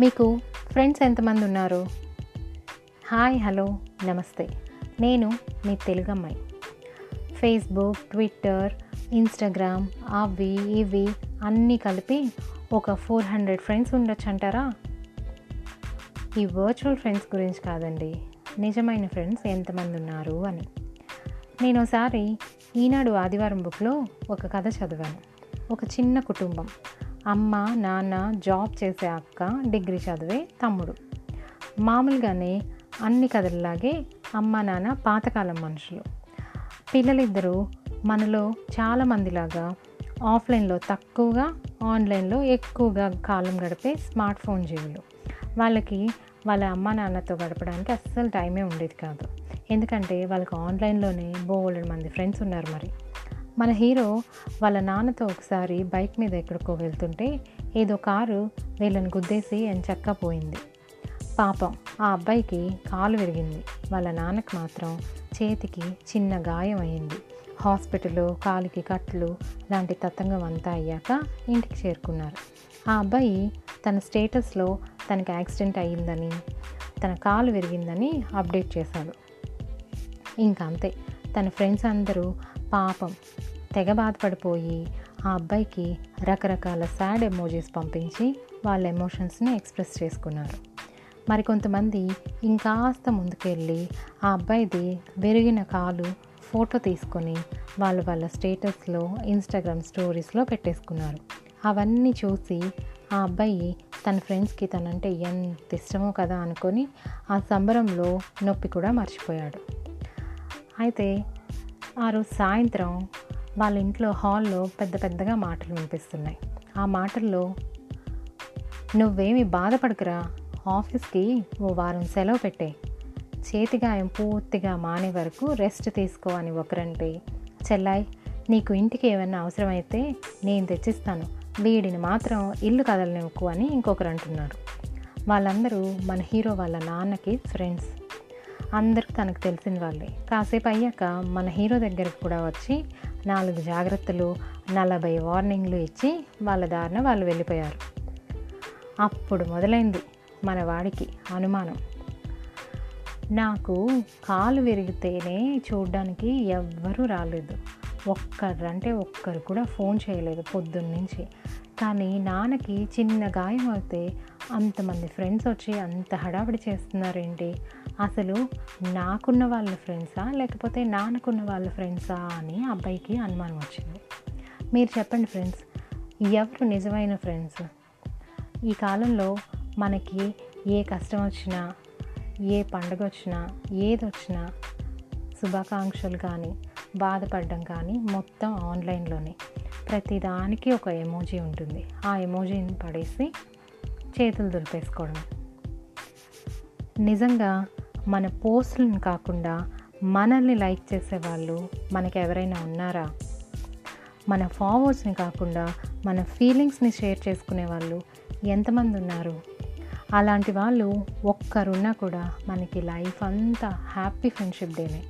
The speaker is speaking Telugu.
మీకు ఫ్రెండ్స్ ఎంతమంది ఉన్నారు? హాయ్ హలో నమస్తే. నేను మీ తెలుగు అమ్మాయి. ఫేస్బుక్ ట్విట్టర్ ఇన్స్టాగ్రామ్ అవి ఇవి అన్నీ కలిపి ఒక ఫోర్ హండ్రెడ్ ఫ్రెండ్స్ ఉండొచ్చు అంటారా? ఈ వర్చువల్ ఫ్రెండ్స్ గురించి కాదండి నిజమైన ఫ్రెండ్స్ ఎంతమంది ఉన్నారు అని. నేను ఒకసారి ఈనాడు ఆదివారం బుక్లో ఒక కథ చదివాను. ఒక చిన్న కుటుంబం. అమ్మ నాన్న జాబ్ చేసే అక్క డిగ్రీ చదివే తమ్ముడు. మామూలుగానే అన్ని కథల్లాగే అమ్మ నాన్న పాతకాలం మనుషులు. పిల్లలిద్దరూ మనలో చాలామందిలాగా ఆఫ్లైన్లో తక్కువగా ఆన్లైన్లో ఎక్కువగా కాలం గడిపే స్మార్ట్ ఫోన్ జీవులు. వాళ్ళకి వాళ్ళ అమ్మ నాన్నతో గడపడానికి అస్సలు టైమే ఉండేది కాదు. ఎందుకంటే వాళ్ళకి ఆన్లైన్లోనే బోల్డ్ మంది ఫ్రెండ్స్ ఉన్నారు మరి. మన హీరో వాళ్ళ నాన్నతో ఒకసారి బైక్ మీద ఎక్కడికో వెళ్తుంటే ఏదో కారు వీళ్ళని గుద్దేసి ఎంచక్కా పోయింది పాపం ఆ అబ్బాయికి కాలు విరిగింది. వాళ్ళ నాన్నకి మాత్రం చేతికి చిన్న గాయం అయింది. హాస్పిటల్లో కాలికి కట్లు లాంటి తతంగం అంతా అయ్యాక ఇంటికి చేరుకున్నారు. ఆ అబ్బాయి తన స్టేటస్లో తనకి యాక్సిడెంట్ అయ్యిందని తన కాలు విరిగిందని అప్డేట్ చేశాడు. ఇంకా అంతే. తన ఫ్రెండ్స్ అందరూ పాపం తెగ బాధపడిపోయి ఆ అబ్బాయికి రకరకాల సాడ్ ఎమోజీస్ పంపించి వాళ్ళ ఎమోషన్స్ని ఎక్స్ప్రెస్ చేసుకున్నారు. మరికొంతమంది ఇంకాస్త ముందుకెళ్ళి ఆ అబ్బాయిది విరిగిన కాలు ఫోటో తీసుకొని వాళ్ళు వాళ్ళ స్టేటస్లో ఇన్స్టాగ్రామ్ స్టోరీస్లో పెట్టేసుకున్నారు. అవన్నీ చూసి ఆ అబ్బాయి తన ఫ్రెండ్స్కి తనంటే ఎంత ఇష్టమో కదా అనుకొని ఆ సంబరంలో నొప్పి కూడా మర్చిపోయాడు. అయితే ఆ రోజు సాయంత్రం వాళ్ళ ఇంట్లో హాల్లో పెద్ద పెద్దగా మాటలు వినిపిస్తున్నాయి. ఆ మాటల్లో నువ్వేమి బాధపడకురా ఆఫీస్కి ఓ వారం సెలవు పెట్టే. చేతిగాయం పూర్తిగా మానే వరకు రెస్ట్ తీసుకో అని ఒకరంటే చెల్లాయ్ నీకు ఇంటికి ఏమైనా అవసరమైతే నేను తెచ్చిస్తాను. వీడిని మాత్రం ఇల్లు కదలనివ్వకు అని ఇంకొకరు అంటున్నారు. వాళ్ళందరూ మన హీరో వాళ్ళ నాన్నకి ఫ్రెండ్స్. అందరూ తనకు తెలిసిన వాళ్ళే. కాసేపు అయ్యాక మన హీరో దగ్గరికి కూడా వచ్చి నాలుగు జాగ్రత్తలు నలభై వార్నింగ్లు ఇచ్చి వాళ్ళ దారిన వాళ్ళు వెళ్ళిపోయారు. అప్పుడు మొదలైంది మన వాడికి అనుమానం. నాకు కాలు విరిగితేనే చూడడానికి ఎవ్వరూ రాలేదు. ఒక్కరంటే ఒక్కరు కూడా ఫోన్ చేయలేదు పొద్దున్నుంచి కానీ నాన్నకి చిన్న గాయం అయితే అంతమంది ఫ్రెండ్స్ వచ్చి అంత హడావిడి చేస్తున్నారేంటి? అసలు నాకున్న వాళ్ళ ఫ్రెండ్సా లేకపోతే నాన్నకున్న వాళ్ళ ఫ్రెండ్సా అని అబ్బాయికి అనుమానం వచ్చింది. మీరు చెప్పండి ఫ్రెండ్స్ ఎవరు నిజమైన ఫ్రెండ్స్? ఈ కాలంలో మనకి ఏ కష్టం వచ్చినా ఏ పండుగ వచ్చినా ఏది వచ్చినా శుభాకాంక్షలు కానీ బాధపడడం కానీ మొత్తం ఆన్లైన్లోనే. ప్రతిదానికి ఒక ఎమోజీ ఉంటుంది. ఆ ఎమోజీని పడేసి చేతులు దులిపేసుకోవడం. నిజంగా మన పోస్టులను కాకుండా మనల్ని లైక్ చేసే వాళ్ళు మనకి ఎవరైనా ఉన్నారా? మన ఫార్వర్డ్స్ని కాకుండా మన ఫీలింగ్స్ని షేర్ చేసుకునే వాళ్ళు ఎంతమంది ఉన్నారు? అలాంటి వాళ్ళు ఒక్కరున్నా కూడా మనకి లైఫ్ అంతా హ్యాపీ ఫ్రెండ్షిప్ డేనే.